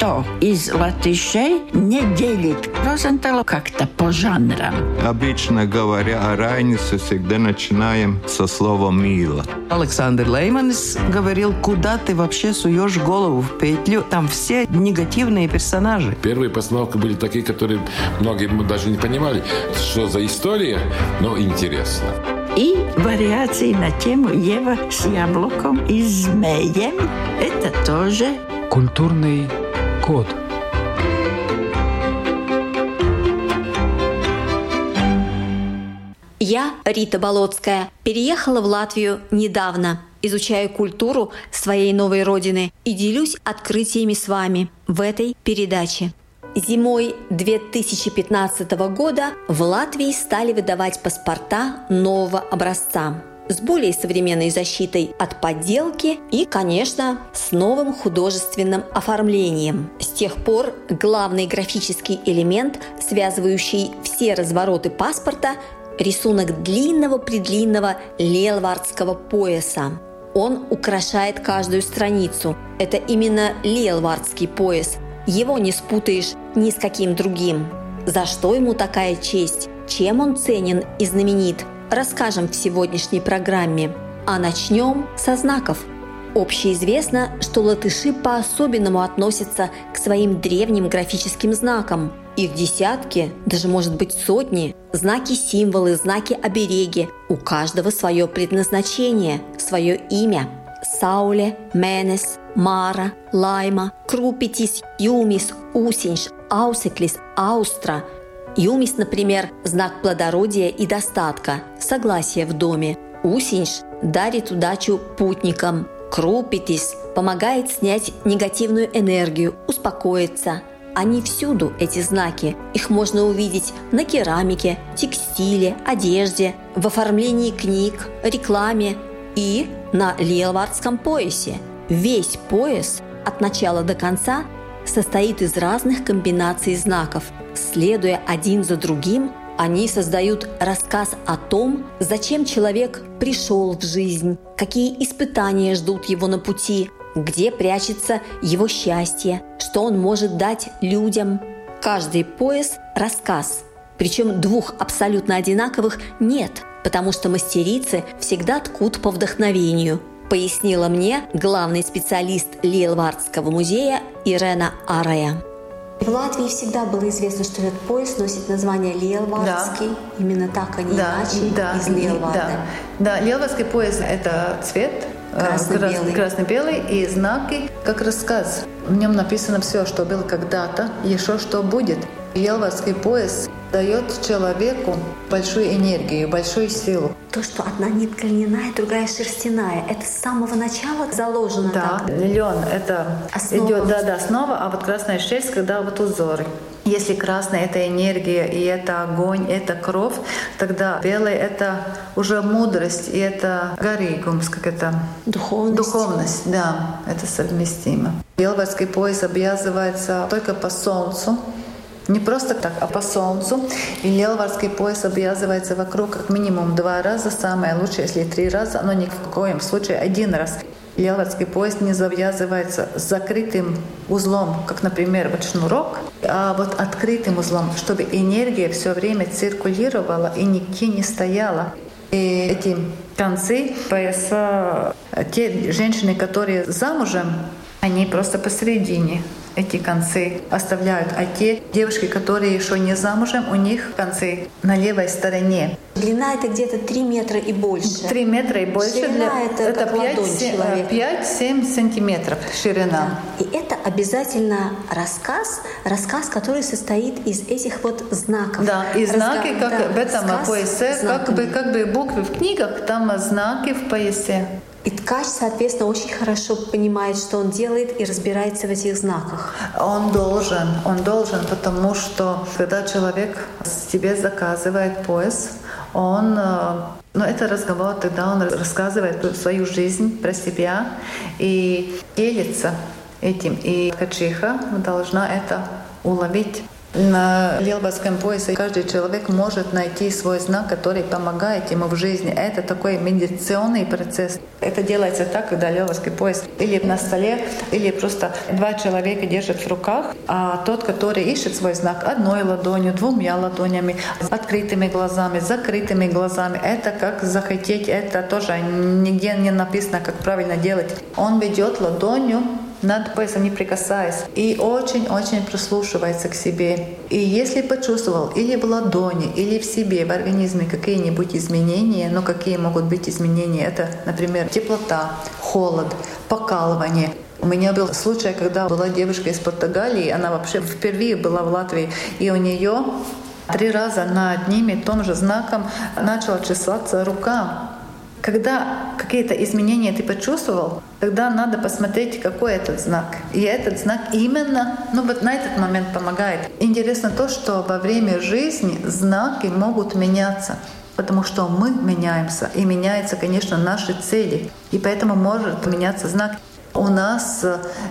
Никто из латышей не делит Розенталу как-то по жанрам. Обычно говоря о Райнисе, всегда начинаем со слова «мило». Александр Лейманс говорил, куда ты вообще суешь голову в петлю. Там все негативные персонажи. Первые постановки были такие, которые многие даже не понимали, что за история, но интересно. И вариации на тему Ева с яблоком и змеем. Это тоже Культурный код. Я, Рита Болотская, переехала в Латвию недавно. Изучаю культуру своей новой родины и делюсь открытиями с вами в этой передаче. Зимой 2015 года в Латвии стали выдавать паспорта нового образца с более современной защитой от подделки и, конечно, с новым художественным оформлением. С тех пор главный графический элемент, связывающий все развороты паспорта – рисунок длинного-предлинного лелвардского пояса. Он украшает каждую страницу. Это именно лелвардский пояс. Его не спутаешь ни с каким другим. За что ему такая честь? Чем он ценен и знаменит – расскажем в сегодняшней программе. А начнем со знаков. Общеизвестно, что латыши по-особенному относятся к своим древним графическим знакам. Их десятки, даже может быть сотни. Знаки-символы, знаки-обереги. У каждого свое предназначение, свое имя. Сауле, Менес, Мара, Лайма, Крупетис, Юмис, Усинш, Аусеклис, Аустра – Юмис, например, знак плодородия и достатка, согласия в доме. Усинш дарит удачу путникам. Крупитис помогает снять негативную энергию, успокоиться. Они всюду, эти знаки. Их можно увидеть на керамике, текстиле, одежде, в оформлении книг, рекламе и на лелвардском поясе. Весь пояс от начала до конца состоит из разных комбинаций знаков – Следуя один за другим, они создают рассказ о том, зачем человек пришел в жизнь, какие испытания ждут его на пути, где прячется его счастье, что он может дать людям. Каждый пояс – рассказ. Причем двух абсолютно одинаковых нет, потому что мастерицы всегда ткут по вдохновению, пояснила мне главный специалист Лилвардского музея Ирена Арая. В Латвии всегда было известно, что этот пояс носит название Лелвардский. Да. Именно так, а не да, иначе, да, из Лелварда. Да, да. Лелвардский пояс – это цвет, э, красно-белый. красно-белый и знаки, как рассказ. В нем написано все, что было когда-то, еще что будет. Елвардский пояс дает человеку большую энергию, большую силу. То, что одна нитка льняная, другая шерстяная, это с самого начала заложено. Да, так? лен это основа. идет, да, да, основа, а вот красная шерсть, когда вот узоры. Если красная — это энергия, и это огонь, это кровь, тогда белый — это уже мудрость, и это гаригумс, как это... Духовность. Духовность, да, это совместимо. Белвардский пояс обвязывается только по солнцу, не просто так, а по солнцу. И лелварский пояс обвязывается вокруг как минимум два раза, самое лучшее, если три раза, но ни в коем случае один раз. Лелварский пояс не завязывается с закрытым узлом, как, например, вот шнурок, а вот открытым узлом, чтобы энергия все время циркулировала и нигде не стояла. И эти концы пояса, те женщины, которые замужем, они просто посередине эти концы оставляют. А те девушки, которые еще не замужем, у них концы на левой стороне. Длина это где-то 3 метра и больше. 3 метра и больше. Ширина для... это, это 5-7 сантиметров ширина. Да. И это обязательно рассказ, рассказ, который состоит из этих вот знаков. Да, и знаки, Разга... как да, в этом поясе, как бы, как бы буквы в книгах, там знаки в поясе. И ткач, соответственно, очень хорошо понимает, что он делает и разбирается в этих знаках. Он должен, он должен, потому что когда человек тебе заказывает пояс, он э, но это разговор, тогда он рассказывает свою жизнь про себя и делится этим. И ткачиха должна это уловить. На Лелбасском поясе каждый человек может найти свой знак, который помогает ему в жизни. Это такой медитационный процесс. Это делается так, когда Лелбасский пояс или на столе, или просто два человека держат в руках, а тот, который ищет свой знак одной ладонью, двумя ладонями, открытыми глазами, закрытыми глазами. Это как захотеть, это тоже нигде не написано, как правильно делать. Он ведет ладонью над поясом не прикасаясь, и очень-очень прислушивается к себе. И если почувствовал или в ладони, или в себе, в организме какие-нибудь изменения, ну какие могут быть изменения, это, например, теплота, холод, покалывание, у меня был случай, когда была девушка из Португалии, она вообще впервые была в Латвии, и у нее три раза на одним и том же знаком начала чесаться рука. Когда какие-то изменения ты почувствовал, тогда надо посмотреть, какой этот знак. И этот знак именно, ну вот на этот момент помогает. Интересно то, что во время жизни знаки могут меняться потому что мы меняемся, и меняются, конечно, наши цели. И поэтому может меняться знак. У нас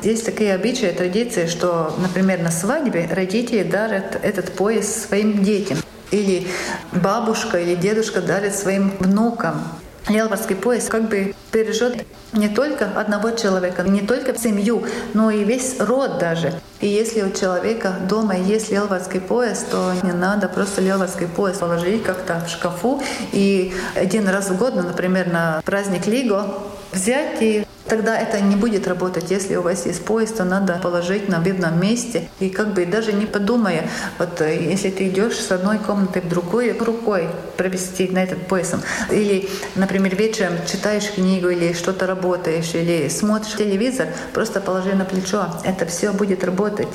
есть такие обычаи, традиции, что, например, на свадьбе родители дарят этот пояс своим детям. Или бабушка или дедушка дарят своим внукам. Лелварский пояс как бы бережет не только одного человека, не только семью, но и весь род даже. И если у человека дома есть лелварский пояс, то не надо просто лелварский пояс положить как-то в шкафу и один раз в год, ну, например, на праздник Лиго, взять и Тогда это не будет работать. Если у вас есть поезд, то надо положить на видном месте. И как бы даже не подумая, вот э, если ты идешь с одной комнаты в другую, рукой провести на этот поясом. Или, например, вечером читаешь книгу или что-то работаешь, или смотришь телевизор, просто положи на плечо. Это все будет работать.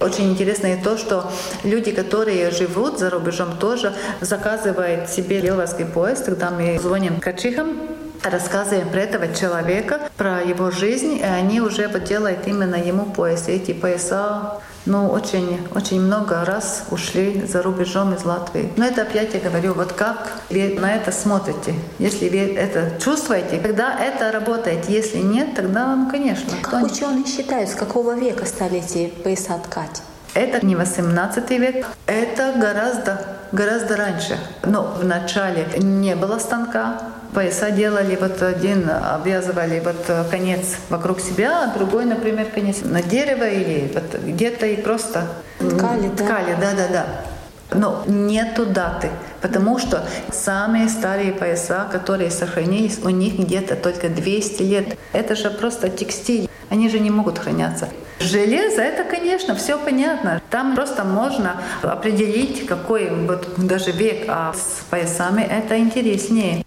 Очень интересно и то, что люди, которые живут за рубежом, тоже заказывают себе лиловский поезд. Тогда мы звоним качихам, рассказываем про этого человека, про его жизнь, и они уже вот делают именно ему пояс. И эти пояса ну, очень, очень много раз ушли за рубежом из Латвии. Но это опять я говорю, вот как вы на это смотрите. Если вы это чувствуете, тогда это работает. Если нет, тогда, ну, конечно. Как ученые считают, с какого века стали эти пояса ткать? Это не 18 век, это гораздо, гораздо раньше. Но в начале не было станка, пояса делали, вот один обвязывали вот конец вокруг себя, а другой, например, конец на дерево или вот где-то и просто ткали, да? Ткали, да-да-да. Но нету даты, потому что самые старые пояса, которые сохранились, у них где-то только 200 лет. Это же просто текстиль. Они же не могут храняться. Железо, это, конечно, все понятно. Там просто можно определить, какой вот даже век, а с поясами это интереснее.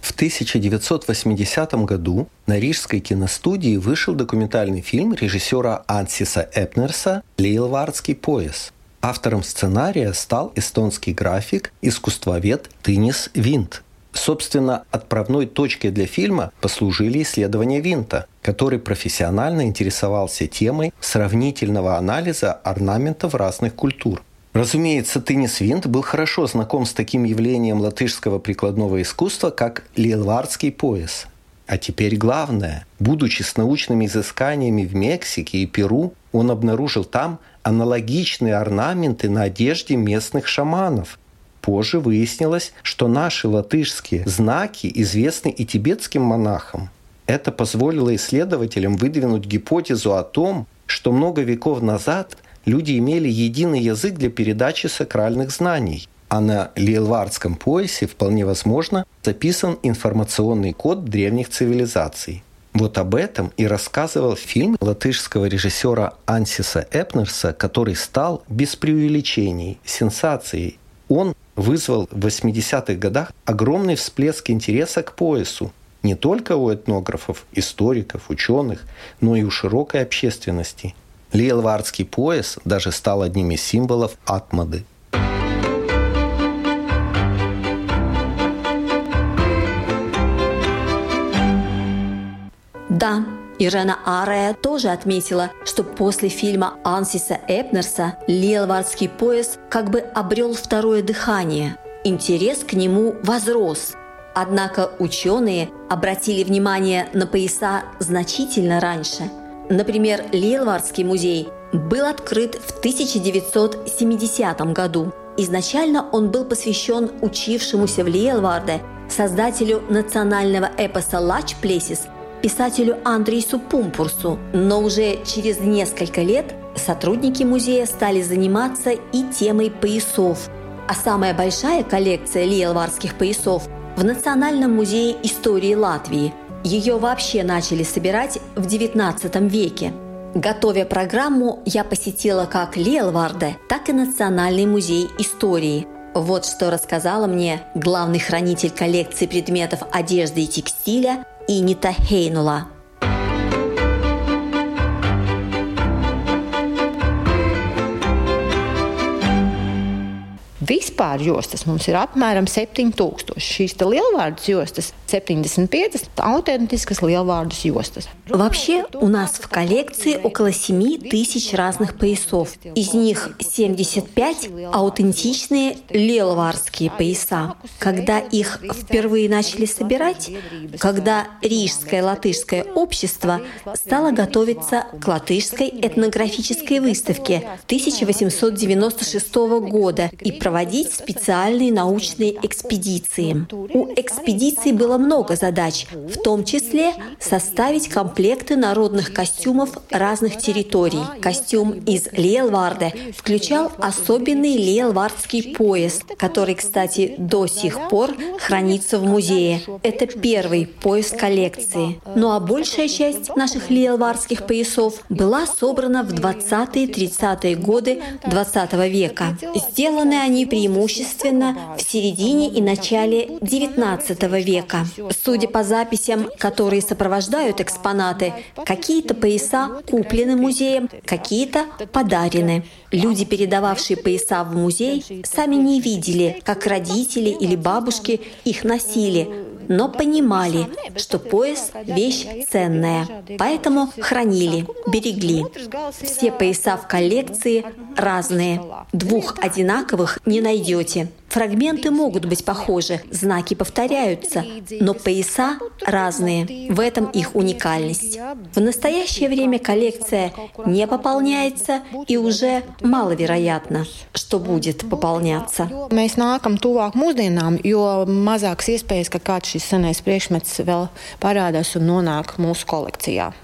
В 1980 году на Рижской киностудии вышел документальный фильм режиссера Ансиса Эпнерса «Лейлвардский пояс». Автором сценария стал эстонский график, искусствовед Тынис Винт. Собственно, отправной точкой для фильма послужили исследования Винта, который профессионально интересовался темой сравнительного анализа орнаментов разных культур. Разумеется, Тынис Винт был хорошо знаком с таким явлением латышского прикладного искусства, как лилвардский пояс. А теперь главное. Будучи с научными изысканиями в Мексике и Перу, он обнаружил там аналогичные орнаменты на одежде местных шаманов. Позже выяснилось, что наши латышские знаки известны и тибетским монахам. Это позволило исследователям выдвинуть гипотезу о том, что много веков назад люди имели единый язык для передачи сакральных знаний, а на Лилвардском поясе вполне возможно записан информационный код древних цивилизаций. Вот об этом и рассказывал фильм латышского режиссера Ансиса Эпнерса, который стал, без преувеличений, сенсацией. Он вызвал в 80-х годах огромный всплеск интереса к поясу. Не только у этнографов, историков, ученых, но и у широкой общественности. Лиелвардский пояс даже стал одним из символов Атмады – Да, Ирена Арея тоже отметила, что после фильма Ансиса Эпнерса Лелвардский пояс как бы обрел второе дыхание. Интерес к нему возрос. Однако ученые обратили внимание на пояса значительно раньше. Например, Лилвардский музей был открыт в 1970 году. Изначально он был посвящен учившемуся в Лиелварде создателю национального эпоса «Лач Плесис» писателю Андрейсу Пумпурсу, но уже через несколько лет сотрудники музея стали заниматься и темой поясов. А самая большая коллекция лиелварских поясов в Национальном музее истории Латвии. Ее вообще начали собирать в XIX веке. Готовя программу, я посетила как Лиелварде, так и Национальный музей истории. Вот что рассказала мне главный хранитель коллекции предметов одежды и текстиля Инита Хейнула. Vispār jostas mums ir apmēram 7000. Šīs lielvārdu jostas 75 autentiskas lielvārdus jostas. Вообще у нас в коллекции около 7 тысяч разных поясов. Из них 75 аутентичные лелварские пояса. Когда их впервые начали собирать, когда Рижское латышское общество стало готовиться к латышской этнографической выставке 1896 года и проводить специальные научные экспедиции. У экспедиции было много задач, в том числе составить комплекты народных костюмов разных территорий. Костюм из Лелварда включал особенный лелвардский пояс, который, кстати, до сих пор хранится в музее. Это первый пояс коллекции. Ну а большая часть наших лелвардских поясов была собрана в 20-30-е годы 20 века. Сделаны они преимущественно в середине и начале XIX века. Судя по записям, которые сопровождают экспонаты, какие-то пояса куплены музеем, какие-то подарены. Люди, передававшие пояса в музей, сами не видели, как родители или бабушки их носили, но понимали, что пояс – вещь ценная, поэтому хранили, берегли. Все пояса в коллекции разные. Двух одинаковых не найдете. Фрагменты могут быть похожи, знаки повторяются, но пояса разные. В этом их уникальность. В настоящее время коллекция не пополняется и уже маловероятно, что будет пополняться. Mēs nākam tuvāk mūsdienām, jo mazāks iespējas, ka kāds šis senais priekšmets vēl parādās un nonāk mūsu kolekcijā.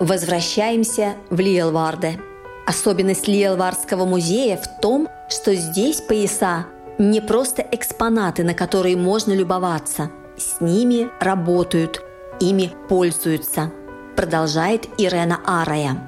Возвращаемся в Лиелварде. Особенность Лиелвардского музея в том, что здесь пояса не просто экспонаты, на которые можно любоваться. С ними работают, ими пользуются, продолжает Ирена Арая.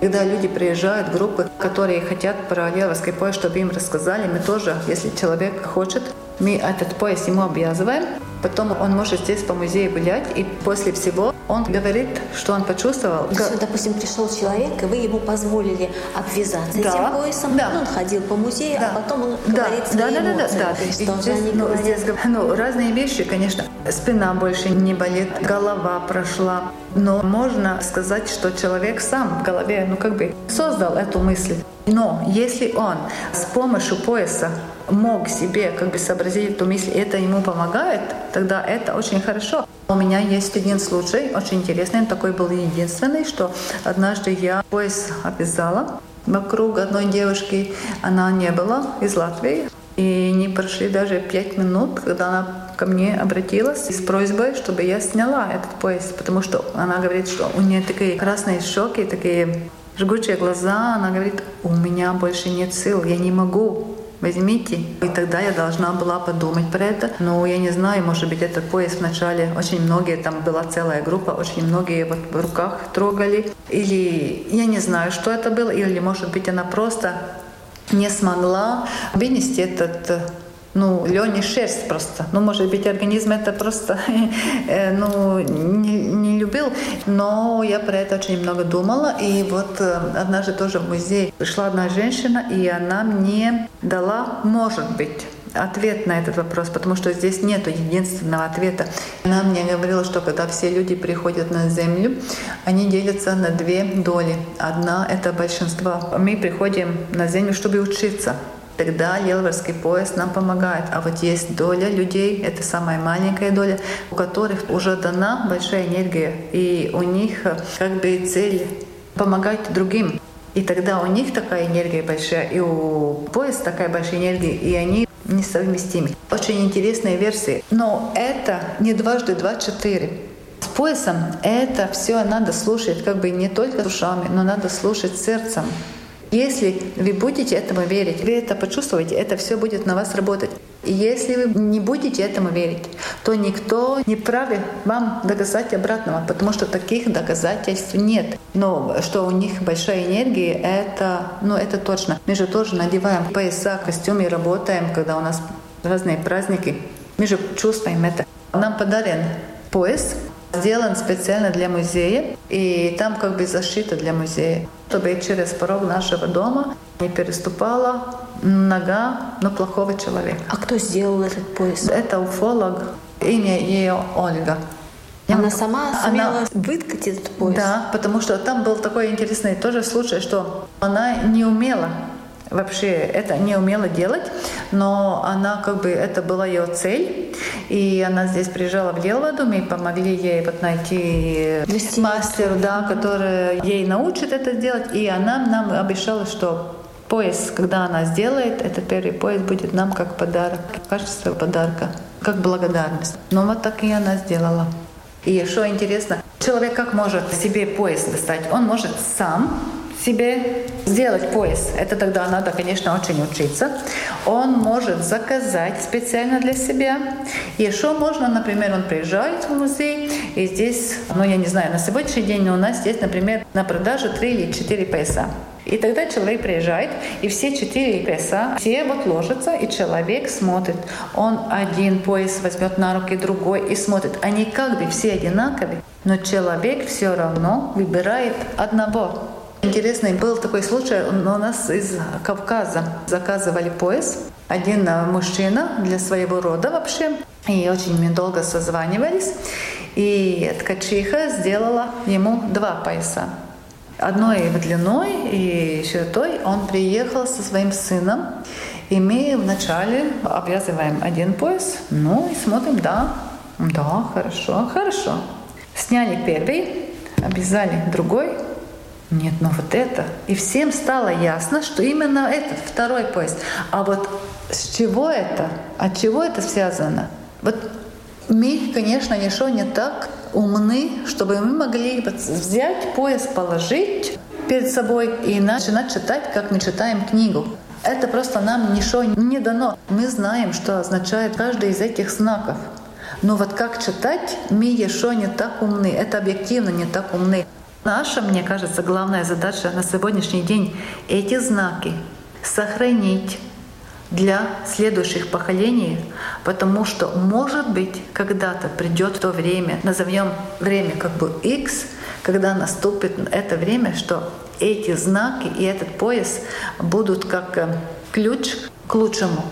Когда люди приезжают, группы, которые хотят про левовский пояс, чтобы им рассказали, мы тоже, если человек хочет, мы этот пояс ему обвязываем, потом он может здесь по музею гулять, и после всего он говорит, что он почувствовал. Если, допустим, пришел человек, и вы ему позволили обвязаться Да, этим поясом, да. он ходил по музею, Да. а потом он Да, говорит да, свои да, да, да, эмоции. да. И И Что здесь, они ну, говорят? здесь ну, разные вещи, конечно. Спина больше не болит, голова прошла. Но можно сказать, что человек сам в голове, ну как бы создал эту мысль. Но если он с помощью пояса мог себе как бы сообразить эту мысль, это ему помогает, тогда это очень хорошо. У меня есть один случай, очень интересный, он такой был единственный, что однажды я пояс обвязала вокруг одной девушки, она не была из Латвии, и не прошли даже пять минут, когда она ко мне обратилась с просьбой, чтобы я сняла этот пояс, потому что она говорит, что у нее такие красные щеки, такие жгучие глаза. Она говорит, у меня больше нет сил, я не могу. Возьмите. И тогда я должна была подумать про это. Но я не знаю, может быть, этот пояс вначале очень многие, там была целая группа, очень многие вот в руках трогали. Или я не знаю, что это было. Или, может быть, она просто не смогла вынести этот э, ну, Лене шерсть просто. Ну, может быть, организм это просто э, ну, не, не любил. Но я про это очень много думала. И вот э, однажды тоже в музей пришла одна женщина, и она мне дала, может быть, ответ на этот вопрос, потому что здесь нет единственного ответа. Она мне говорила, что когда все люди приходят на Землю, они делятся на две доли. Одна — это большинство. Мы приходим на Землю, чтобы учиться. Тогда Елварский пояс нам помогает. А вот есть доля людей, это самая маленькая доля, у которых уже дана большая энергия, и у них как бы цель помогать другим. И тогда у них такая энергия большая, и у пояса такая большая энергия, и они несовместимы. Очень интересные версии. Но это не дважды два четыре. С поясом это все надо слушать как бы не только ушами, но надо слушать сердцем. Если вы будете этому верить, вы это почувствуете, это все будет на вас работать. И если вы не будете этому верить, то никто не праве вам доказать обратного, потому что таких доказательств нет. Но что у них большая энергия, это, ну, это точно. Мы же тоже надеваем пояса, костюмы, работаем, когда у нас разные праздники. Мы же чувствуем это. Нам подарен пояс, сделан специально для музея, и там как бы защита для музея, чтобы через порог нашего дома не переступала нога но плохого человека. А кто сделал этот пояс? Это уфолог, имя ее Ольга. Она сама сумела она... выткать этот пояс? Да, потому что там был такой интересный тоже случай, что она не умела вообще это не умела делать, но она как бы это была ее цель, и она здесь приезжала в Делваду, мы помогли ей вот найти мастера, да, который ей научит это делать, и она нам обещала, что пояс, когда она сделает, этот первый пояс будет нам как подарок, в качестве подарка, как благодарность. Но вот так и она сделала. И что интересно, человек как может себе пояс достать? Он может сам себе сделать пояс. Это тогда надо, конечно, очень учиться. Он может заказать специально для себя. Еще можно, например, он приезжает в музей, и здесь, ну я не знаю, на сегодняшний день у нас здесь, например, на продаже 3 или 4 пояса. И тогда человек приезжает, и все четыре пояса, все вот ложатся, и человек смотрит. Он один пояс возьмет на руки, другой и смотрит. Они как бы все одинаковые, но человек все равно выбирает одного. Интересный был такой случай, у нас из Кавказа заказывали пояс. Один мужчина для своего рода вообще. И очень долго созванивались. И ткачиха сделала ему два пояса. Одной в длиной и широтой. Он приехал со своим сыном. И мы вначале обвязываем один пояс. Ну и смотрим, да, да, хорошо, хорошо. Сняли первый, обвязали другой, нет, но вот это. И всем стало ясно, что именно этот второй пояс. А вот с чего это? От чего это связано? Вот мы, конечно, ничего не так умны, чтобы мы могли взять пояс, положить перед собой и начинать читать, как мы читаем книгу. Это просто нам ничего не дано. Мы знаем, что означает каждый из этих знаков. Но вот как читать, мы еще не так умны. Это объективно не так умны. Наша, мне кажется, главная задача на сегодняшний день — эти знаки сохранить для следующих поколений, потому что, может быть, когда-то придет то время, назовем время как бы X, когда наступит это время, что эти знаки и этот пояс будут как э, ключ к лучшему.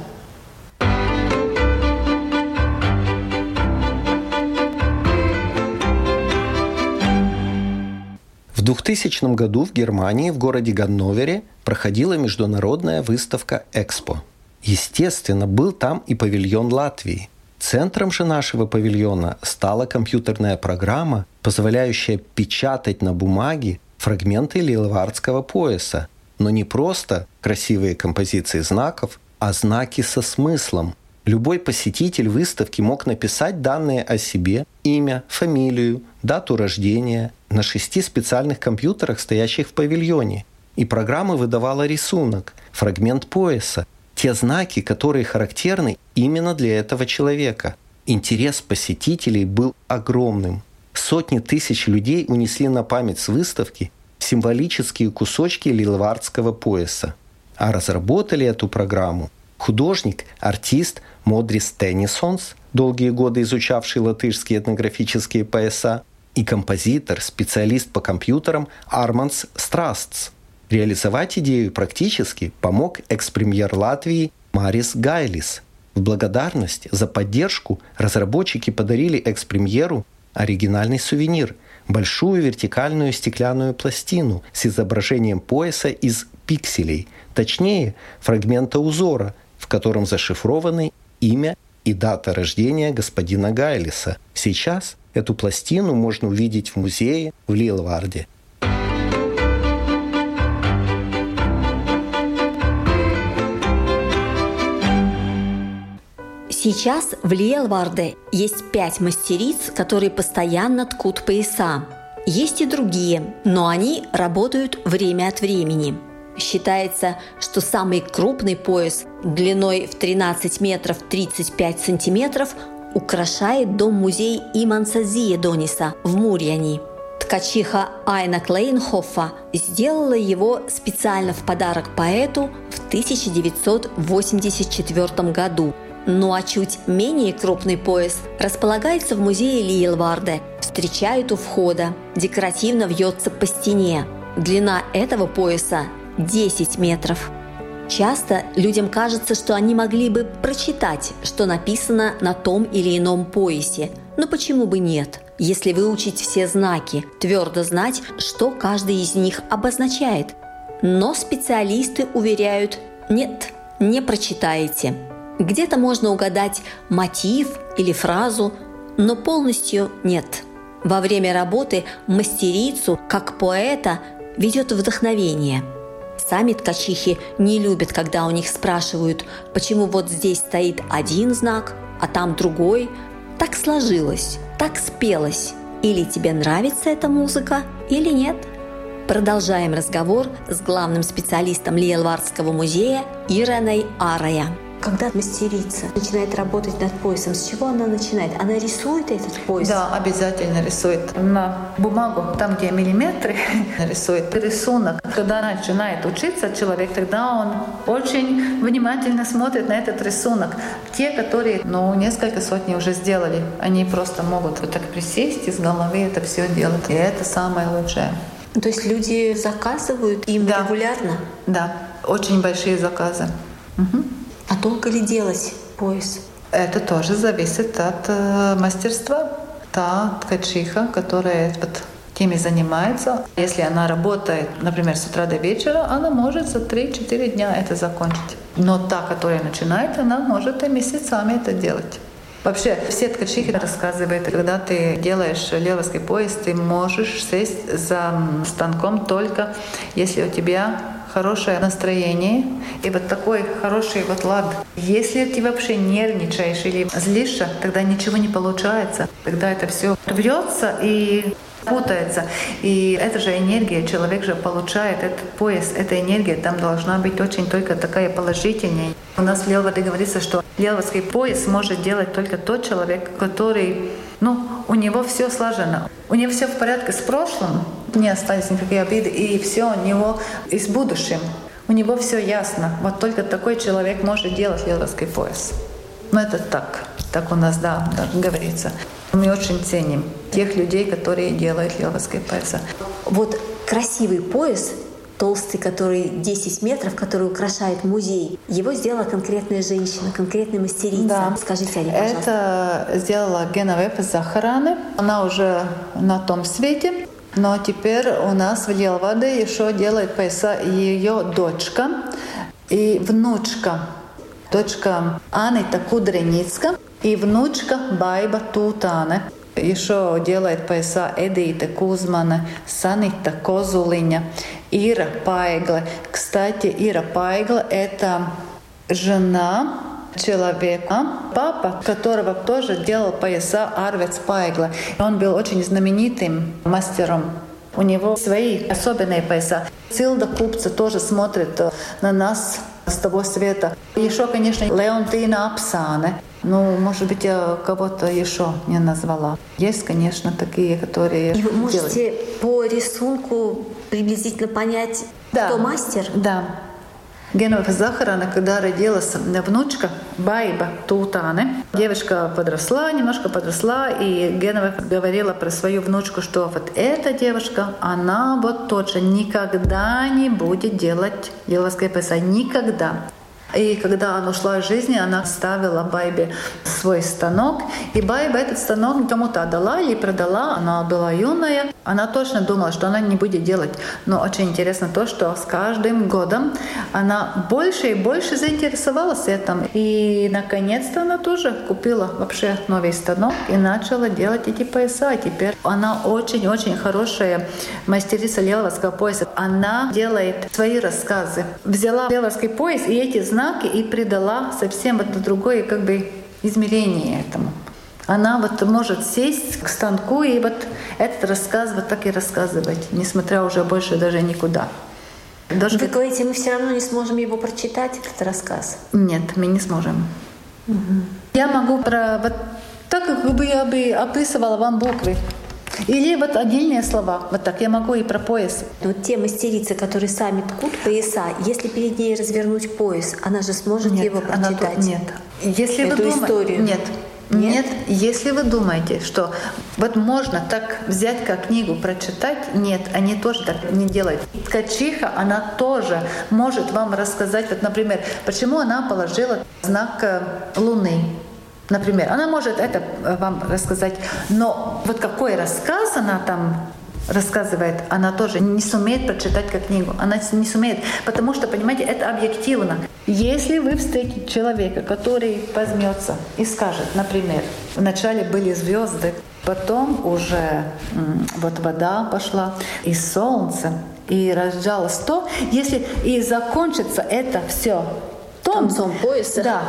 2000 году в Германии, в городе Ганновере, проходила международная выставка «Экспо». Естественно, был там и павильон Латвии. Центром же нашего павильона стала компьютерная программа, позволяющая печатать на бумаге фрагменты Лилвардского пояса. Но не просто красивые композиции знаков, а знаки со смыслом. Любой посетитель выставки мог написать данные о себе, имя, фамилию, дату рождения, на шести специальных компьютерах, стоящих в павильоне. И программа выдавала рисунок, фрагмент пояса, те знаки, которые характерны именно для этого человека. Интерес посетителей был огромным. Сотни тысяч людей унесли на память с выставки символические кусочки лилвардского пояса. А разработали эту программу художник, артист Модрис Теннисонс, долгие годы изучавший латышские этнографические пояса, и композитор, специалист по компьютерам Арманс Страстс. Реализовать идею практически помог экс-премьер Латвии Марис Гайлис. В благодарность за поддержку разработчики подарили экс-премьеру оригинальный сувенир – большую вертикальную стеклянную пластину с изображением пояса из пикселей, точнее, фрагмента узора, в котором зашифрованы имя и дата рождения господина Гайлиса. Сейчас эту пластину можно увидеть в музее в Лилварде – Сейчас в Лиелварде есть пять мастериц, которые постоянно ткут пояса. Есть и другие, но они работают время от времени. Считается, что самый крупный пояс длиной в 13 метров 35 сантиметров украшает дом-музей Иманса Зиедониса в Мурьяни. Ткачиха Айна Клейнхоффа сделала его специально в подарок поэту в 1984 году – ну а чуть менее крупный пояс располагается в музее Лиелварде. Встречают у входа, декоративно вьется по стене. Длина этого пояса 10 метров. Часто людям кажется, что они могли бы прочитать, что написано на том или ином поясе. Но почему бы нет? Если выучить все знаки, твердо знать, что каждый из них обозначает. Но специалисты уверяют, нет, не прочитаете. Где-то можно угадать мотив или фразу, но полностью нет. Во время работы мастерицу, как поэта, ведет вдохновение. Сами ткачихи не любят, когда у них спрашивают, почему вот здесь стоит один знак, а там другой. Так сложилось, так спелось. Или тебе нравится эта музыка, или нет. Продолжаем разговор с главным специалистом Лиелвардского музея Иреной Арая. Когда мастерица начинает работать над поясом, с чего она начинает? Она рисует этот пояс? Да, обязательно рисует. На бумагу, там, где миллиметры, рисует рисунок. Когда начинает учиться человек, тогда он очень внимательно смотрит на этот рисунок. Те, которые, ну, несколько сотни уже сделали, они просто могут вот так присесть и с головы это все делать. И это самое лучшее. То есть люди заказывают им да. регулярно? Да, очень большие заказы. Угу. А долго ли делать пояс? Это тоже зависит от э, мастерства. Та ткачиха, которая вот теми занимается, если она работает, например, с утра до вечера, она может за 3-4 дня это закончить. Но та, которая начинает, она может и месяцами это делать. Вообще, все ткачихи рассказывают, когда ты делаешь левовский пояс, ты можешь сесть за станком только если у тебя хорошее настроение и вот такой хороший вот лад. Если ты вообще нервничаешь или злишься, тогда ничего не получается. Тогда это все рвется и путается. И это же энергия, человек же получает этот пояс, эта энергия там должна быть очень только такая положительная. У нас в Лелваде говорится, что лелвадский пояс может делать только тот человек, который, ну, у него все сложено, у него все в порядке с прошлым, не остались никакие обиды, и все у него и с будущим. У него все ясно. Вот только такой человек может делать лелвадский пояс. Ну, это так. Так у нас, да, так говорится. Мы очень ценим тех людей, которые делают левовские пояса. Вот красивый пояс толстый, который 10 метров, который украшает музей. Его сделала конкретная женщина, конкретная мастерица. Да. Скажите, Али, Это сделала Геновепа Захараны. Она уже на том свете. Но теперь у нас в Елваде еще делает пояса ее дочка и внучка. Дочка Анита Кудреницка и внучка Байба Тутане. Еще делает пояса Эдита Кузмана, Санита Козулиня, Ира Пайгла. Кстати, Ира Пайгла — это жена человека, папа, которого тоже делал пояса Арвец Пайгла. Он был очень знаменитым мастером у него свои особенные пояса. Силда Купца тоже смотрит э, на нас с того света. Еще, конечно, Леонтина Апсане. Ну, может быть, я кого-то еще не назвала. Есть, конечно, такие, которые... И вы можете делают. по рисунку приблизительно понять, да. кто мастер? Да. Генова Захарана, когда родилась внучка Байба Тутане, девочка подросла, немножко подросла, и Генова говорила про свою внучку, что вот эта девушка, она вот точно никогда не будет делать еловское пояса. Никогда. И когда она ушла из жизни, она ставила Байбе свой станок. И Байба этот станок кому-то отдала или продала. Она была юная. Она точно думала, что она не будет делать. Но очень интересно то, что с каждым годом она больше и больше заинтересовалась этим. И наконец-то она тоже купила вообще новый станок и начала делать эти пояса. И теперь она очень-очень хорошая мастерица леловского пояса. Она делает свои рассказы. Взяла леловский пояс и эти знаки и придала совсем вот другое как бы измерение этому. Она вот может сесть к станку и вот этот рассказ вот так и рассказывать, несмотря уже больше даже никуда. Даже Вы говорите, мы все равно не сможем его прочитать, этот рассказ? Нет, мы не сможем. Угу. Я могу про вот так, как бы я бы описывала вам буквы. Или вот отдельные слова. Вот так я могу и про пояс. Вот те мастерицы, которые сами ткут пояса, если перед ней развернуть пояс, она же сможет нет, его прочитать? Она, нет. Если Эту вы дум... историю? Нет. Нет. Нет, если вы думаете, что вот можно так взять как книгу, прочитать, нет, они тоже так не делают. Ткачиха, она тоже может вам рассказать, вот, например, почему она положила знак э, Луны. Например, она может это э, вам рассказать, но вот какой рассказ она там рассказывает, она тоже не сумеет прочитать как книгу. Она не сумеет, потому что, понимаете, это объективно. Если вы встретите человека, который возьмется и скажет, например, вначале были звезды, потом уже вот вода пошла, и солнце, и разжалось то, если и закончится это все концом пояса. Да,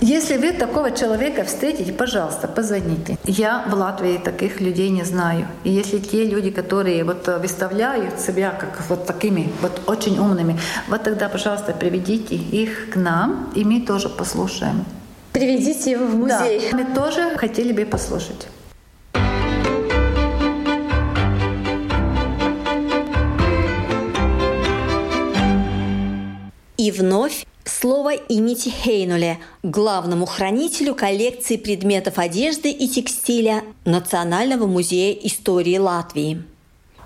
если вы такого человека встретите, пожалуйста, позвоните. Я в Латвии таких людей не знаю. И если те люди, которые вот э, выставляют себя как вот такими вот очень умными, вот тогда, пожалуйста, приведите их к нам, и мы тоже послушаем. Приведите его в музей. Да, мы тоже хотели бы послушать. И вновь слово Инити Хейнуле, главному хранителю коллекции предметов одежды и текстиля Национального музея истории Латвии.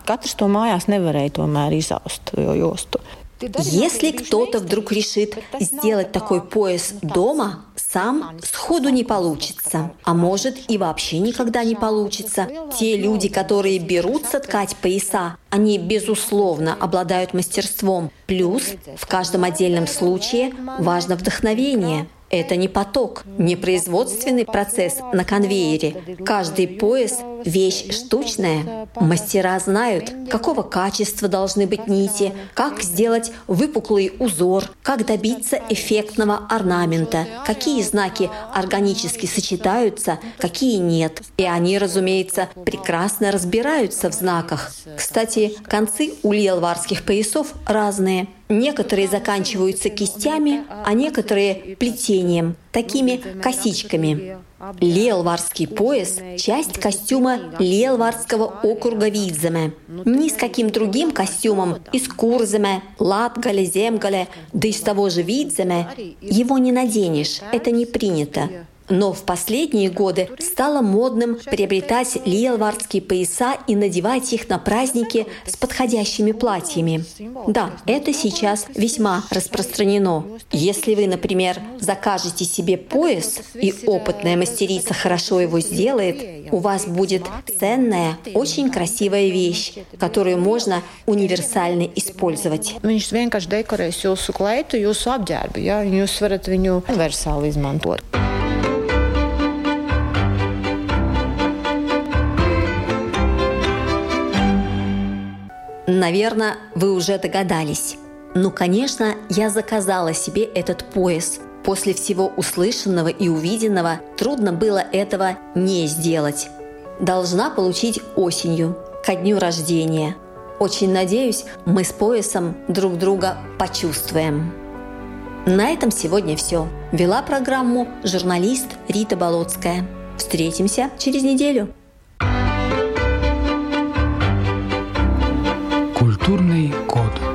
Katrs to mājās nevarēja tomēr izaust jostu. Если кто-то вдруг решит сделать такой пояс дома, сам сходу не получится, а может и вообще никогда не получится. Те люди, которые берутся ткать пояса, они, безусловно, обладают мастерством. Плюс в каждом отдельном случае важно вдохновение. Это не поток, не производственный процесс на конвейере. Каждый пояс – вещь штучная. Мастера знают, какого качества должны быть нити, как сделать выпуклый узор, как добиться эффектного орнамента, какие знаки органически сочетаются, какие нет. И они, разумеется, прекрасно разбираются в знаках. Кстати, концы у лелварских поясов разные – Некоторые заканчиваются кистями, а некоторые – плетением, такими косичками. Лелварский пояс – часть костюма Лелварского округа Видземе. Ни с каким другим костюмом из Курземе, Латгале, Земгале, да из того же Видземе его не наденешь, это не принято. Но в последние годы стало модным приобретать лиелвардские пояса и надевать их на праздники с подходящими платьями. Да, это сейчас весьма распространено. Если вы, например, закажете себе пояс, и опытная мастерица хорошо его сделает, у вас будет ценная, очень красивая вещь, которую можно универсально использовать. Viņš vienkārši. Наверное, вы уже догадались. Ну, конечно, я заказала себе этот пояс. После всего услышанного и увиденного трудно было этого не сделать. Должна получить осенью, ко дню рождения. Очень надеюсь, мы с поясом друг друга почувствуем. На этом сегодня все. Вела программу журналист Рита Болотская. Встретимся через неделю. Культурный код.